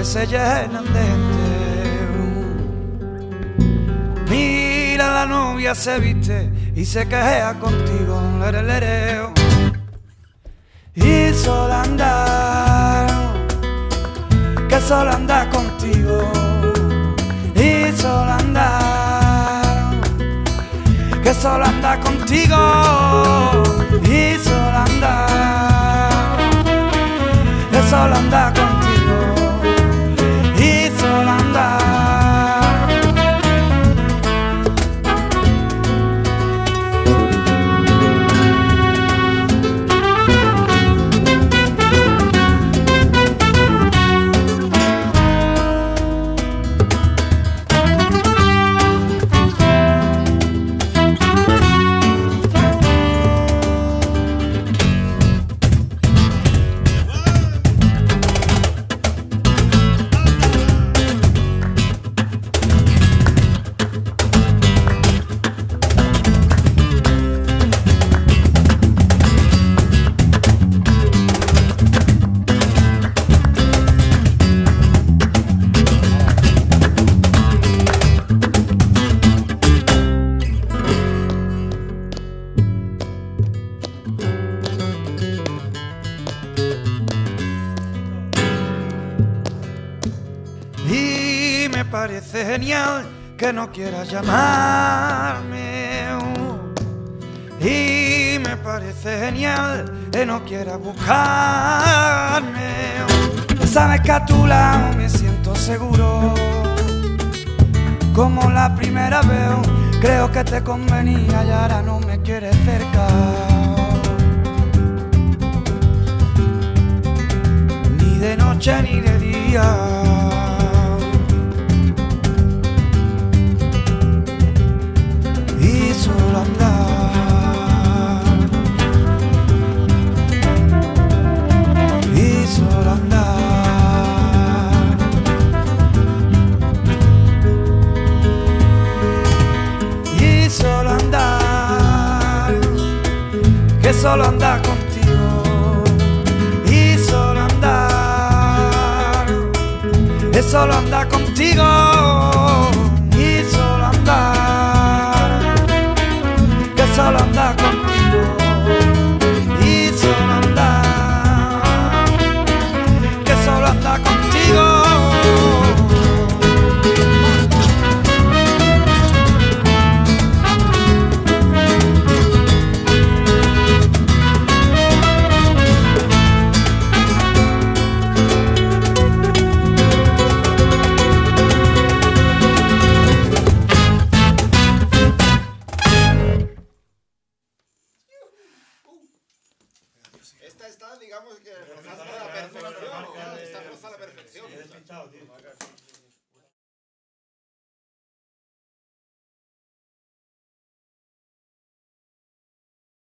Que se llenan de gente. Mira, la novia se viste y se quejea contigo, lereo. Y solo andar, que solo anda contigo. Y solo andar, que solo anda contigo. Y solo andar, que solo anda contigo. Parece genial que no quieras llamarme. Y me parece genial que no quieras buscarme. Sabes que a tu lado me siento seguro. Como la primera vez, creo que te convenía y ahora no me quieres cerca. Ni de noche ni de día. Solo andar contigo y solo andar, es solo andar contigo que rozada a la perfección. Está rozada a la perfección.